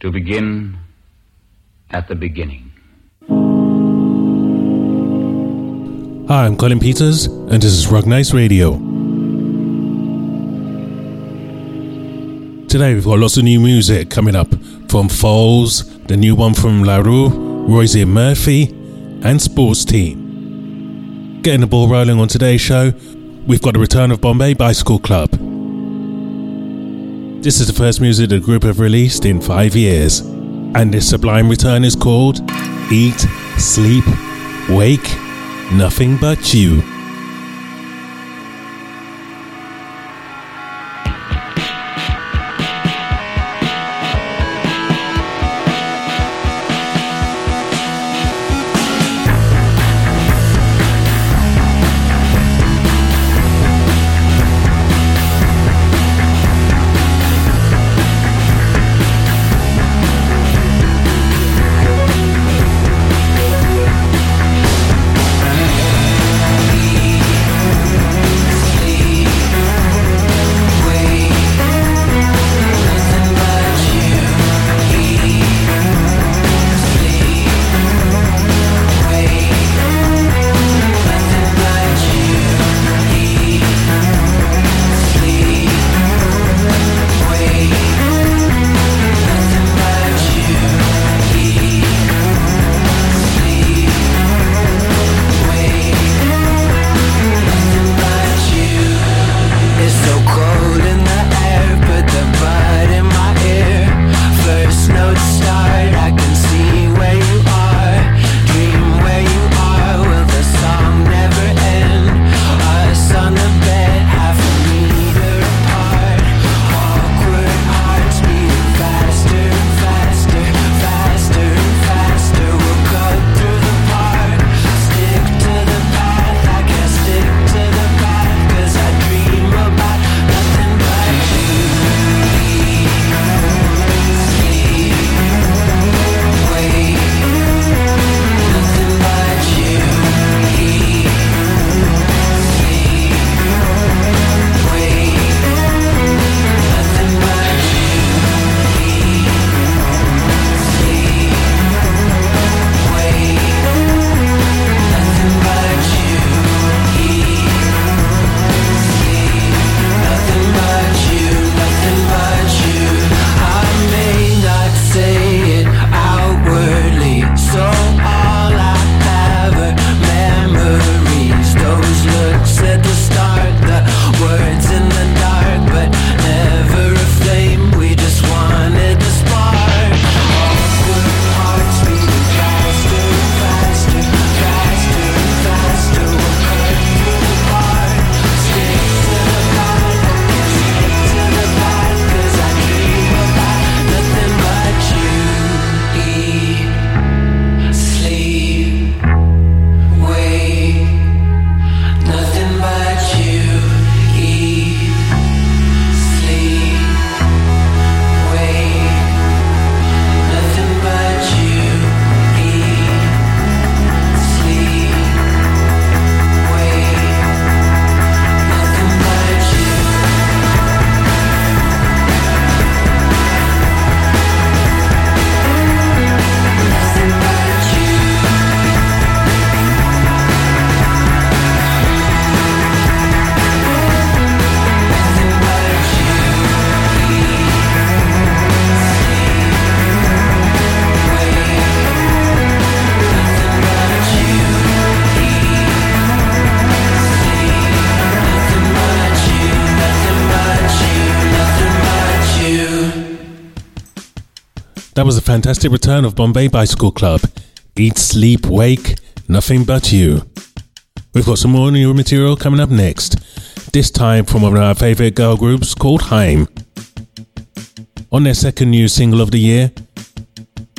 to begin at the beginning. Hi, I'm Colin Peters, and this is Rock Nights Radio. Today we've got lots of new music coming up from Foals, the new one from La Roux, Róisín Murphy, and Sports Team. Getting the ball rolling on today's show, we've got the return of Bombay Bicycle Club. This is the first music the group have released in five years, and this sublime return is called Eat, Sleep, Wake, Nothing But You. Fantastic return of Bombay Bicycle Club. Eat, sleep, wake, nothing but you. We've got some more new material coming up next. This time from one of our favourite girl groups called Haim. On their second new single of the year,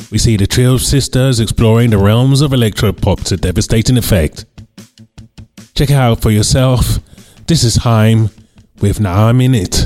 we see the trio of sisters exploring the realms of electropop to devastating effect. Check it out for yourself. This is Haim with Now I'm in It.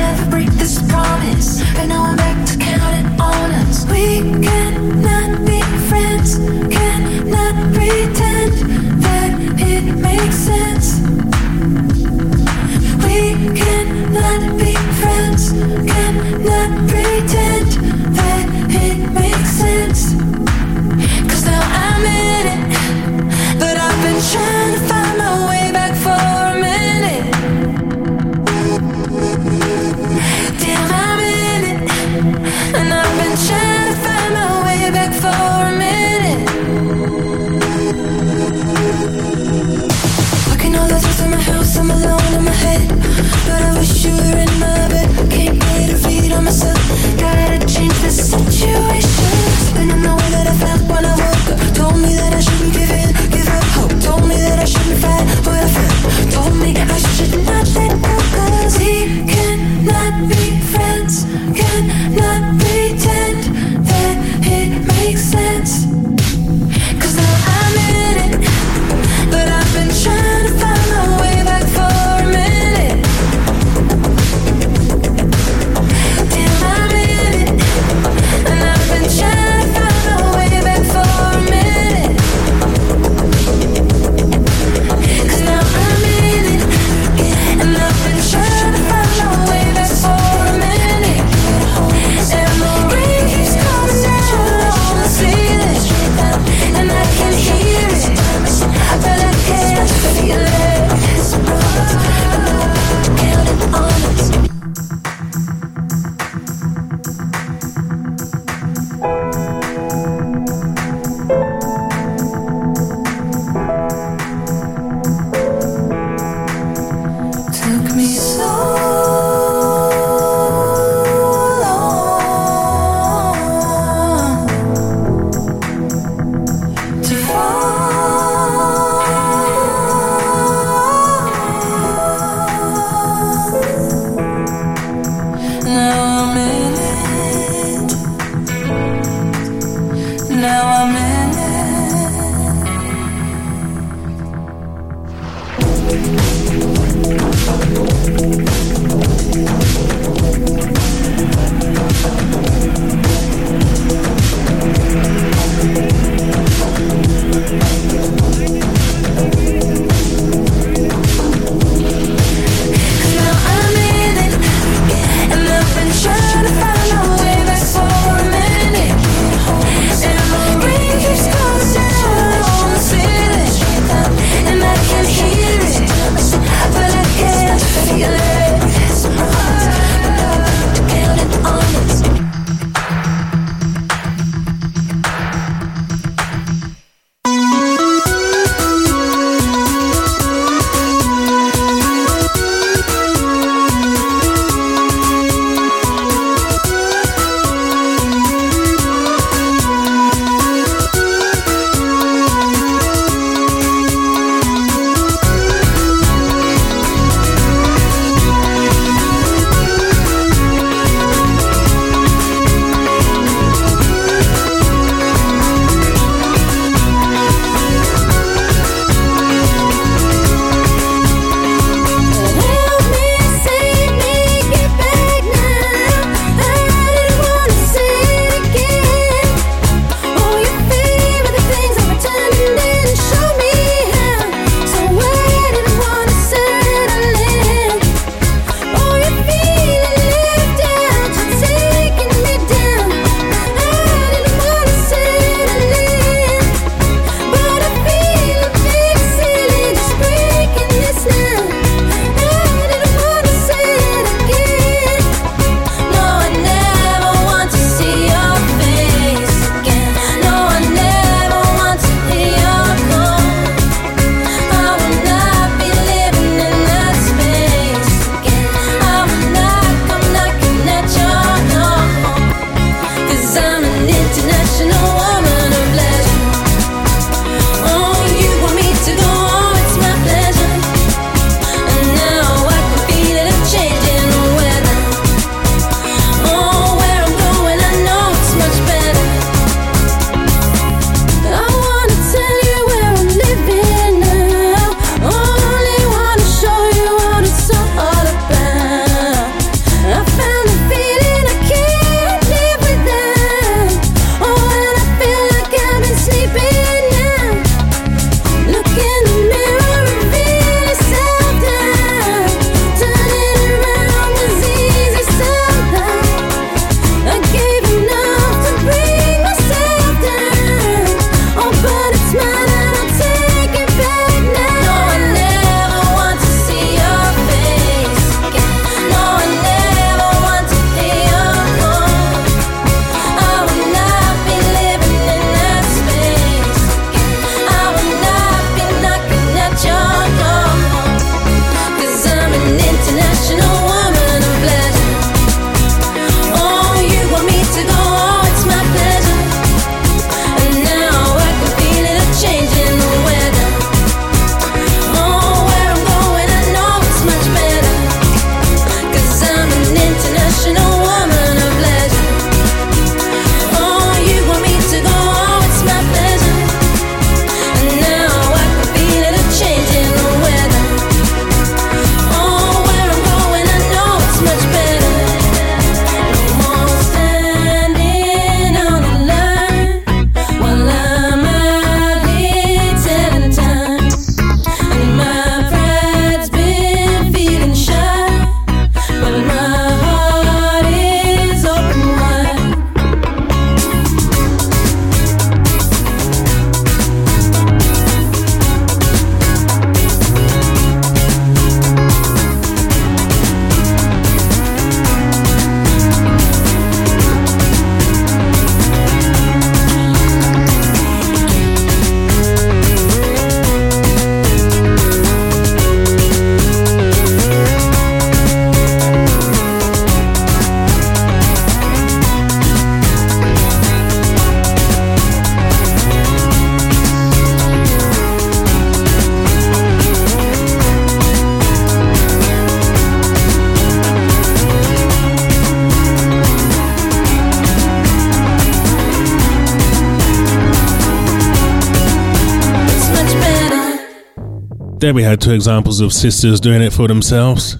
There we had two examples of sisters doing it for themselves.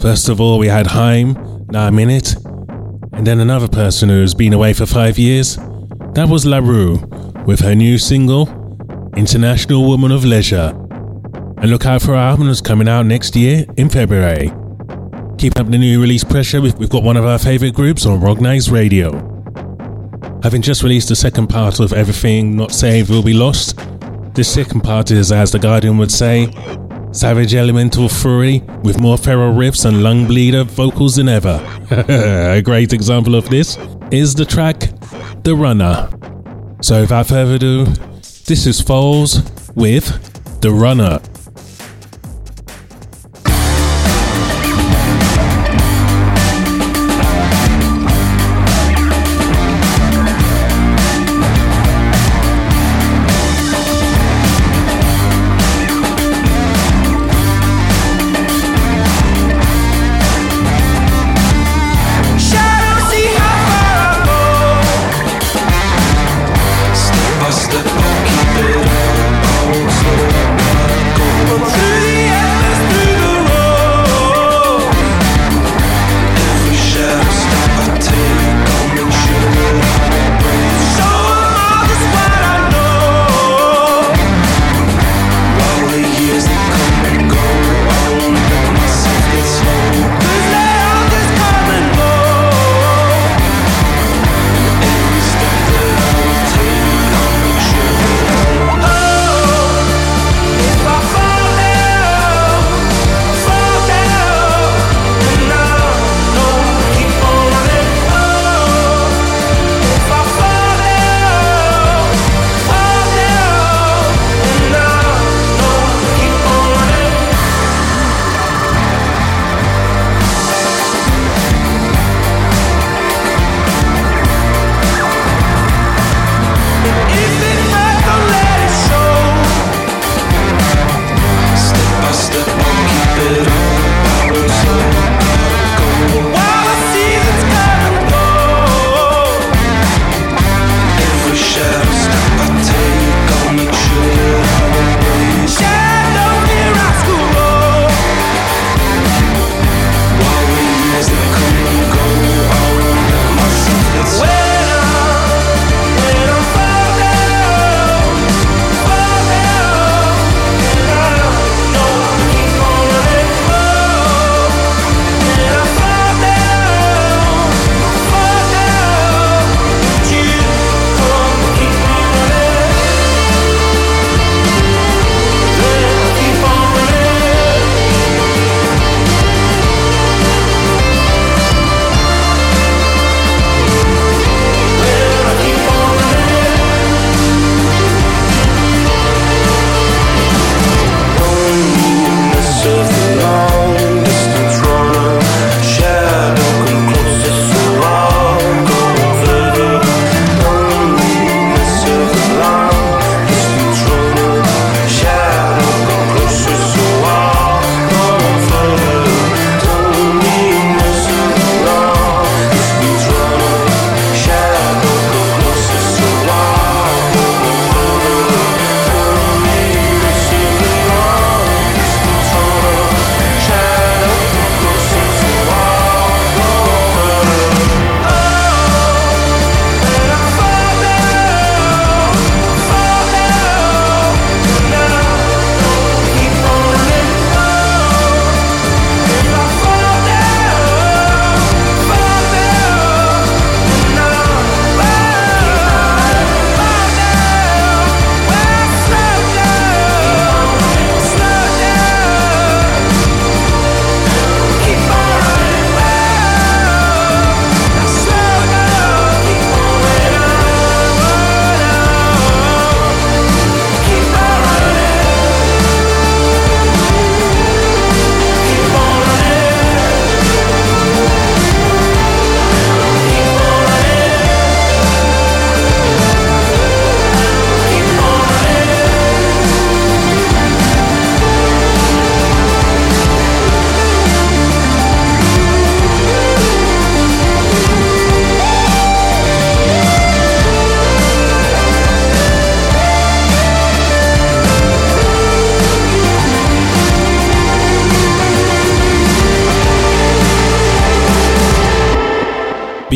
First of all, we had Haim, Now I'm in it, and then another person who's been away for five years. That was La Roux with her new single, International Woman of Leisure. And look out for our album that's coming out next year in February. Keep up the new release pressure. We've got one of our favourite groups on Rock Nights Radio. Having just released the second part of Everything Not Saved Will Be Lost, this second part is, as The Guardian would say, savage elemental fury with more feral riffs and lung bleeder vocals than ever. A great example of this is the track The Runner. So without further ado, this is Foals with The Runner.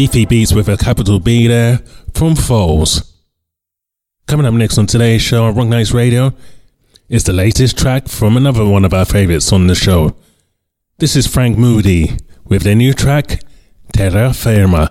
Beefy Beats with a capital B there from Foals. Coming up next on today's show on Rock Nights Radio is the latest track from another one of our favorites on the show. This is Franc Moody with their new track, Terra Firma.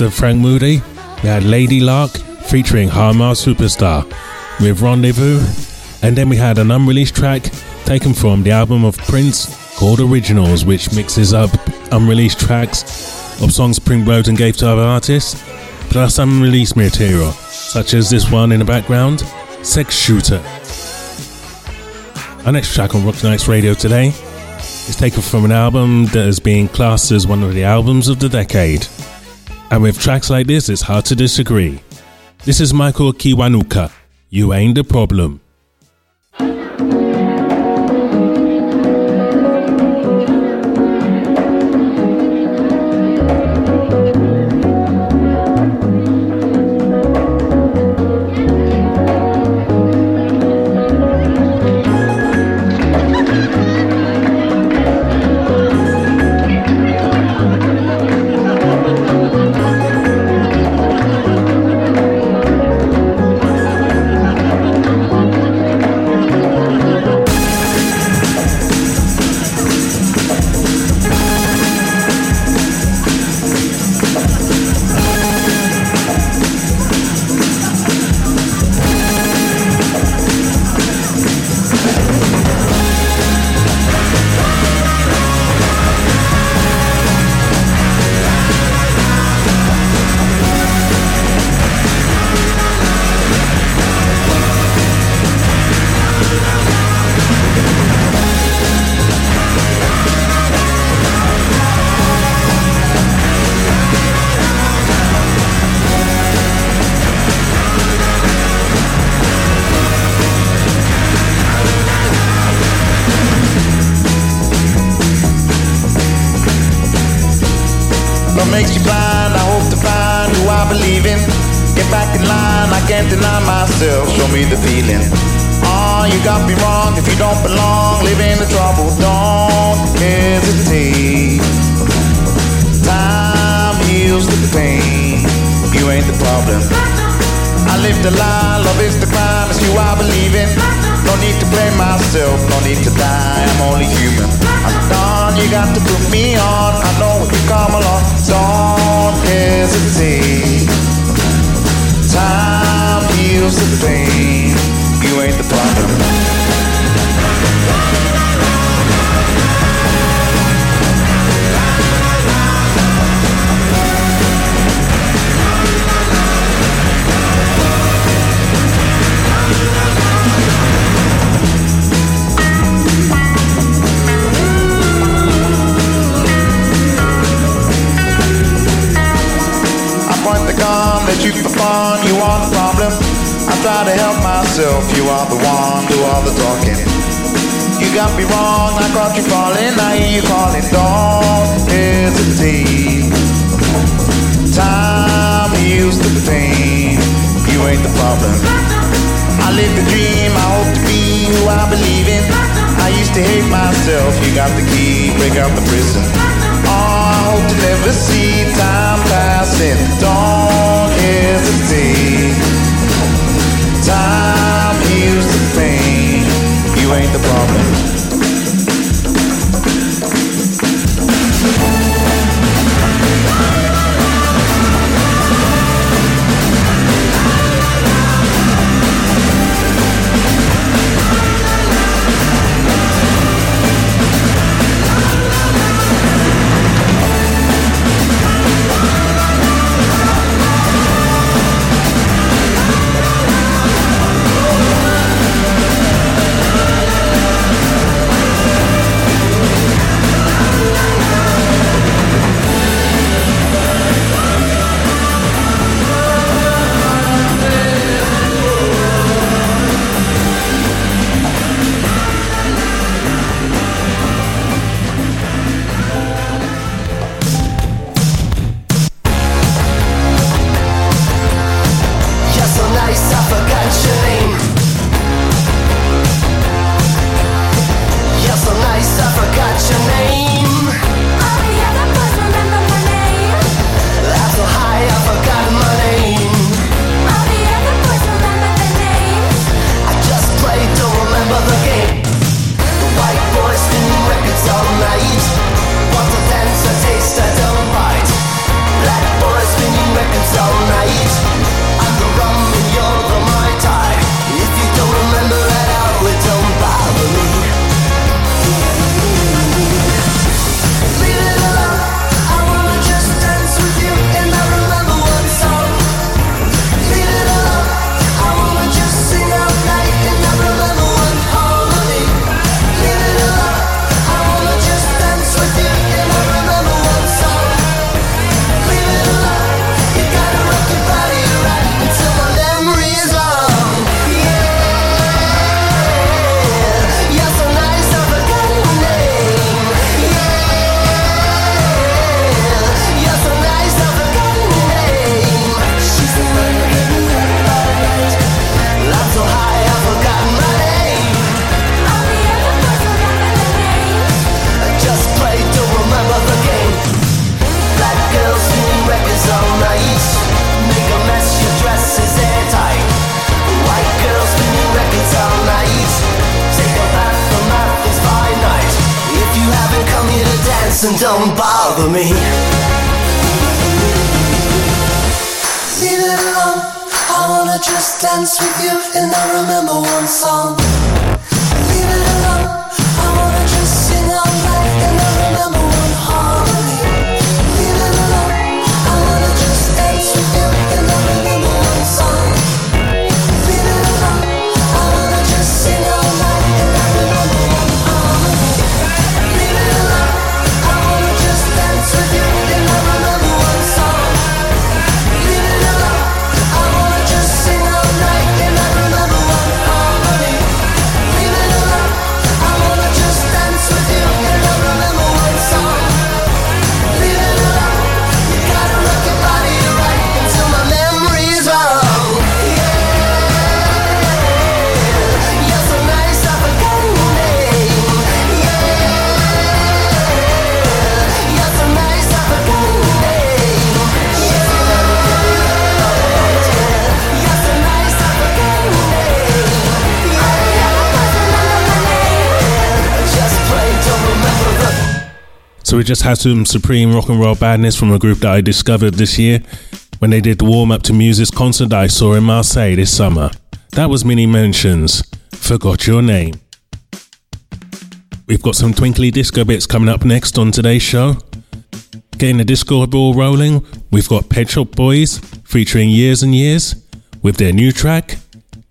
after Franc Moody, we had Lady Lark featuring Harmar Superstar with Rendezvous, and then we had an unreleased track taken from the album of Prince called Originals, which mixes up unreleased tracks of songs Prince wrote and gave to other artists, plus unreleased material, such as this one in the background, Sex Shooter. Our next track on Rock Nights Radio today is taken from an album that has been classed as one of the albums of the decade. And with tracks like this, it's hard to disagree. This is Michael Kiwanuka. You ain't the problem. out the key, break out the prison. Oh, I hope to never see time passing. Don't hesitate. Time heals the pain. You ain't the problem. dance and don't bother me. Leave it alone, I wanna just dance with you, and I remember one song. So we just had some supreme rock and roll badness from a group that I discovered this year when they did the warm up to Muse's concert I saw in Marseille this summer. That was Mini Mansions. Forgot your name. We've got some twinkly disco bits coming up next on today's show. Getting the disco ball rolling, we've got Pet Shop Boys featuring Years and Years with their new track,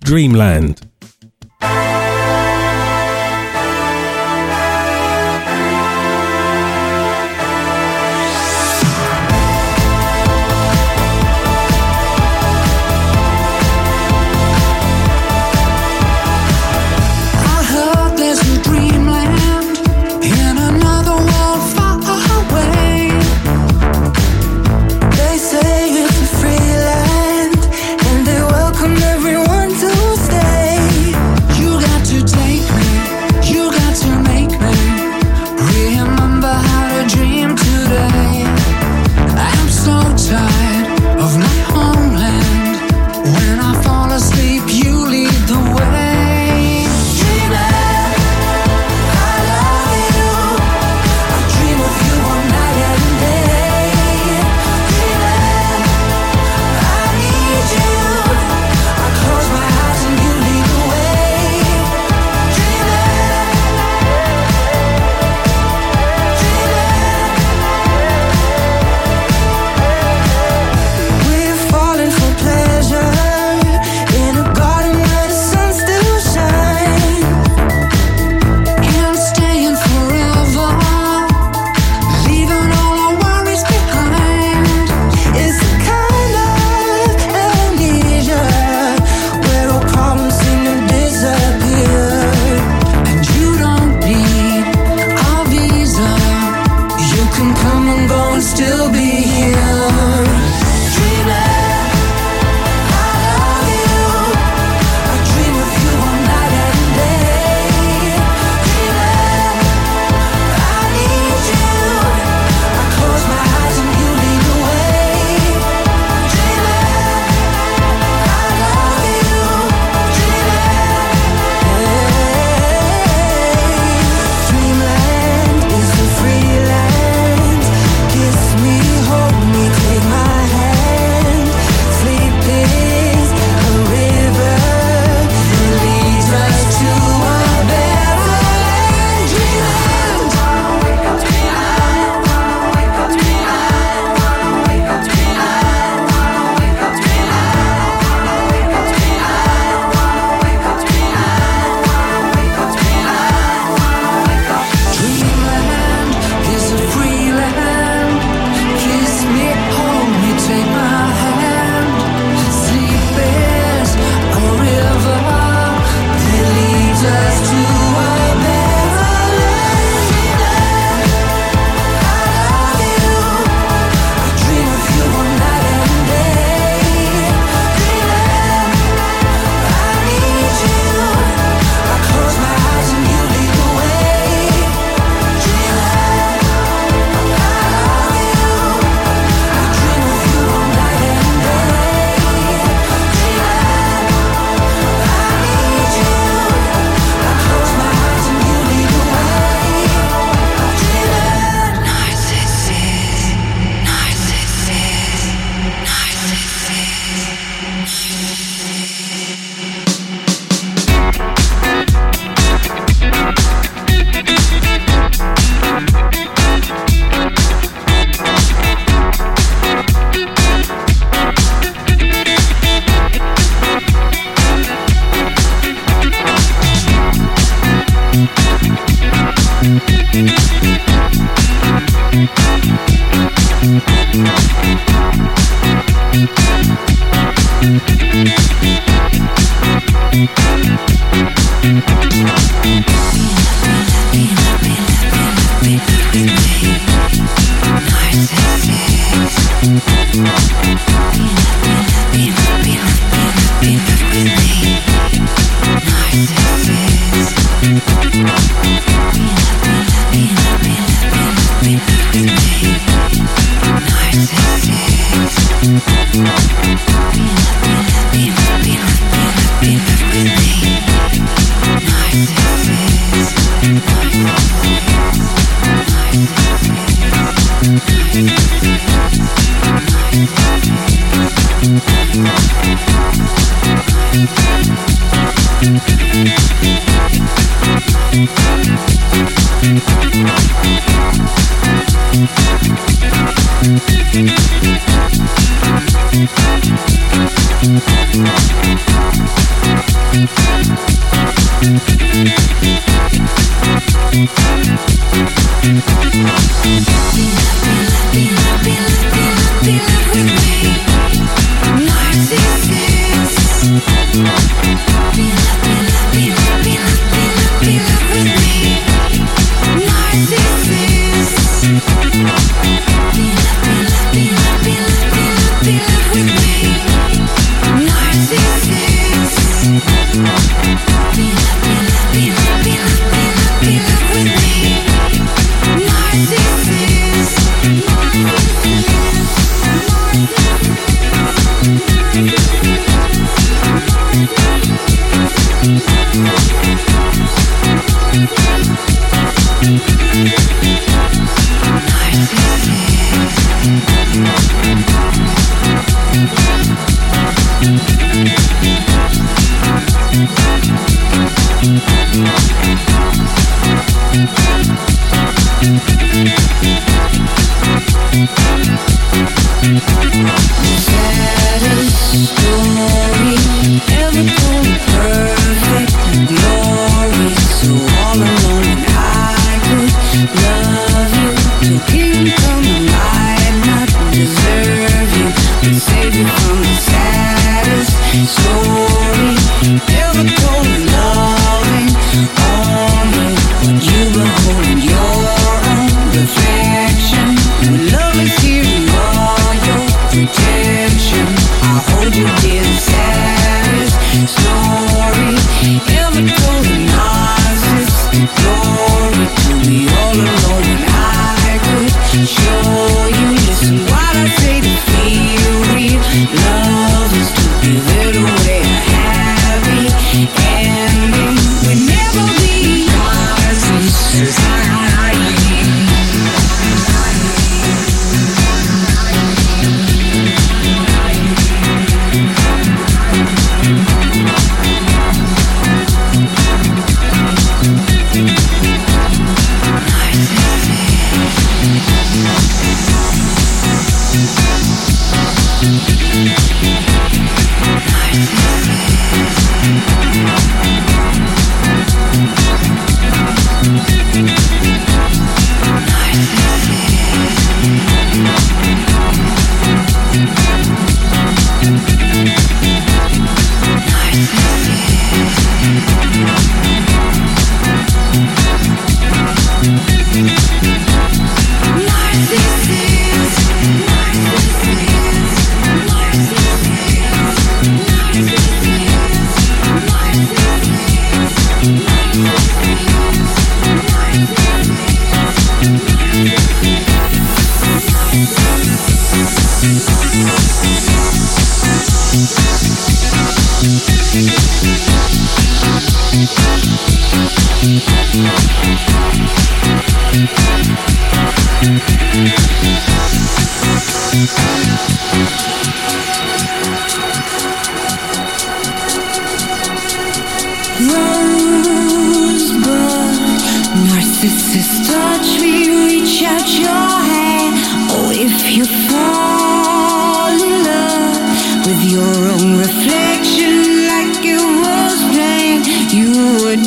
Dreamland.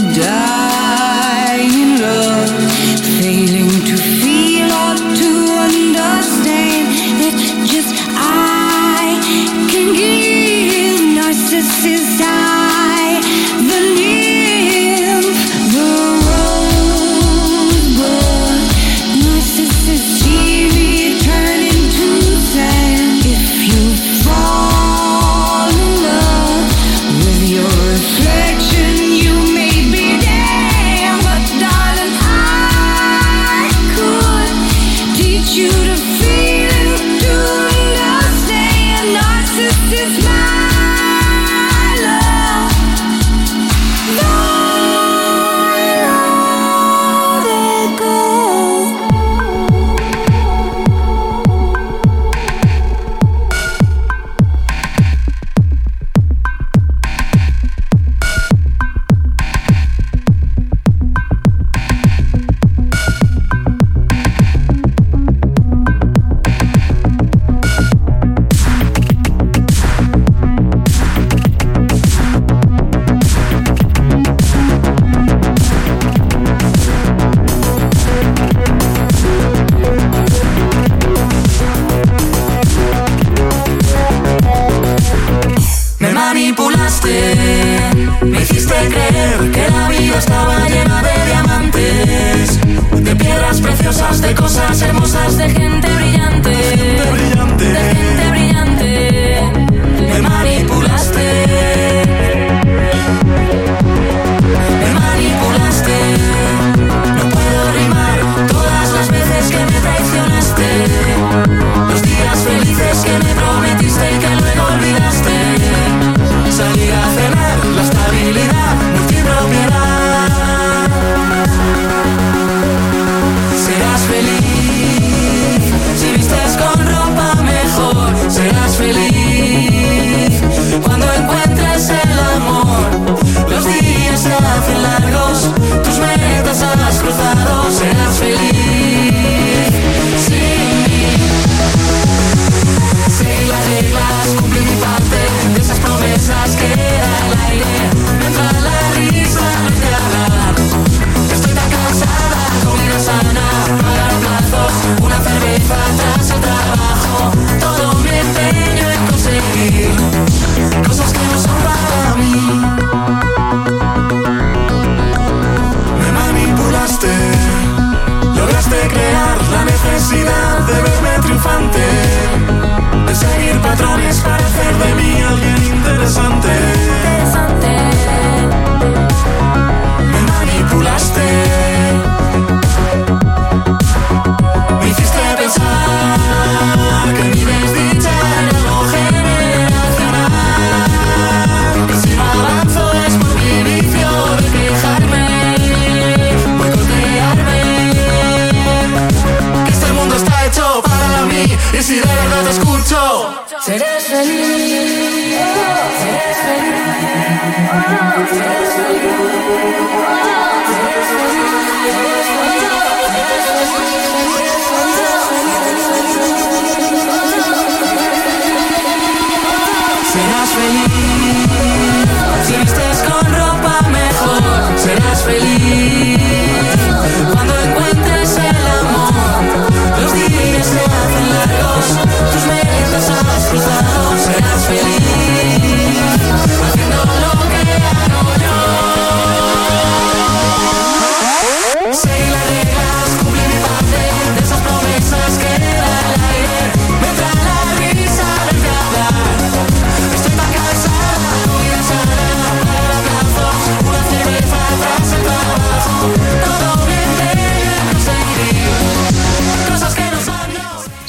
Serás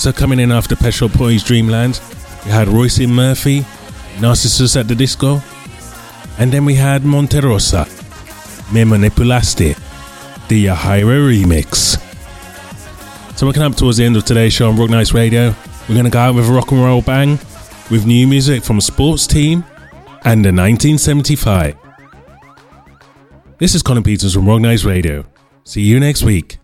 So coming in after Pet Shop Boys Dreamland, we had Róisín Murphy, Narcissus at the Disco, and then we had Monterosa, Me Manipulaste, the Yahira remix. So we're coming up towards the end of today's show on Rock Nights Radio. We're going to go out with a rock and roll bang with new music from Sports Team and the 1975. This is Colin Peters from Rock Nights Radio. See you next week.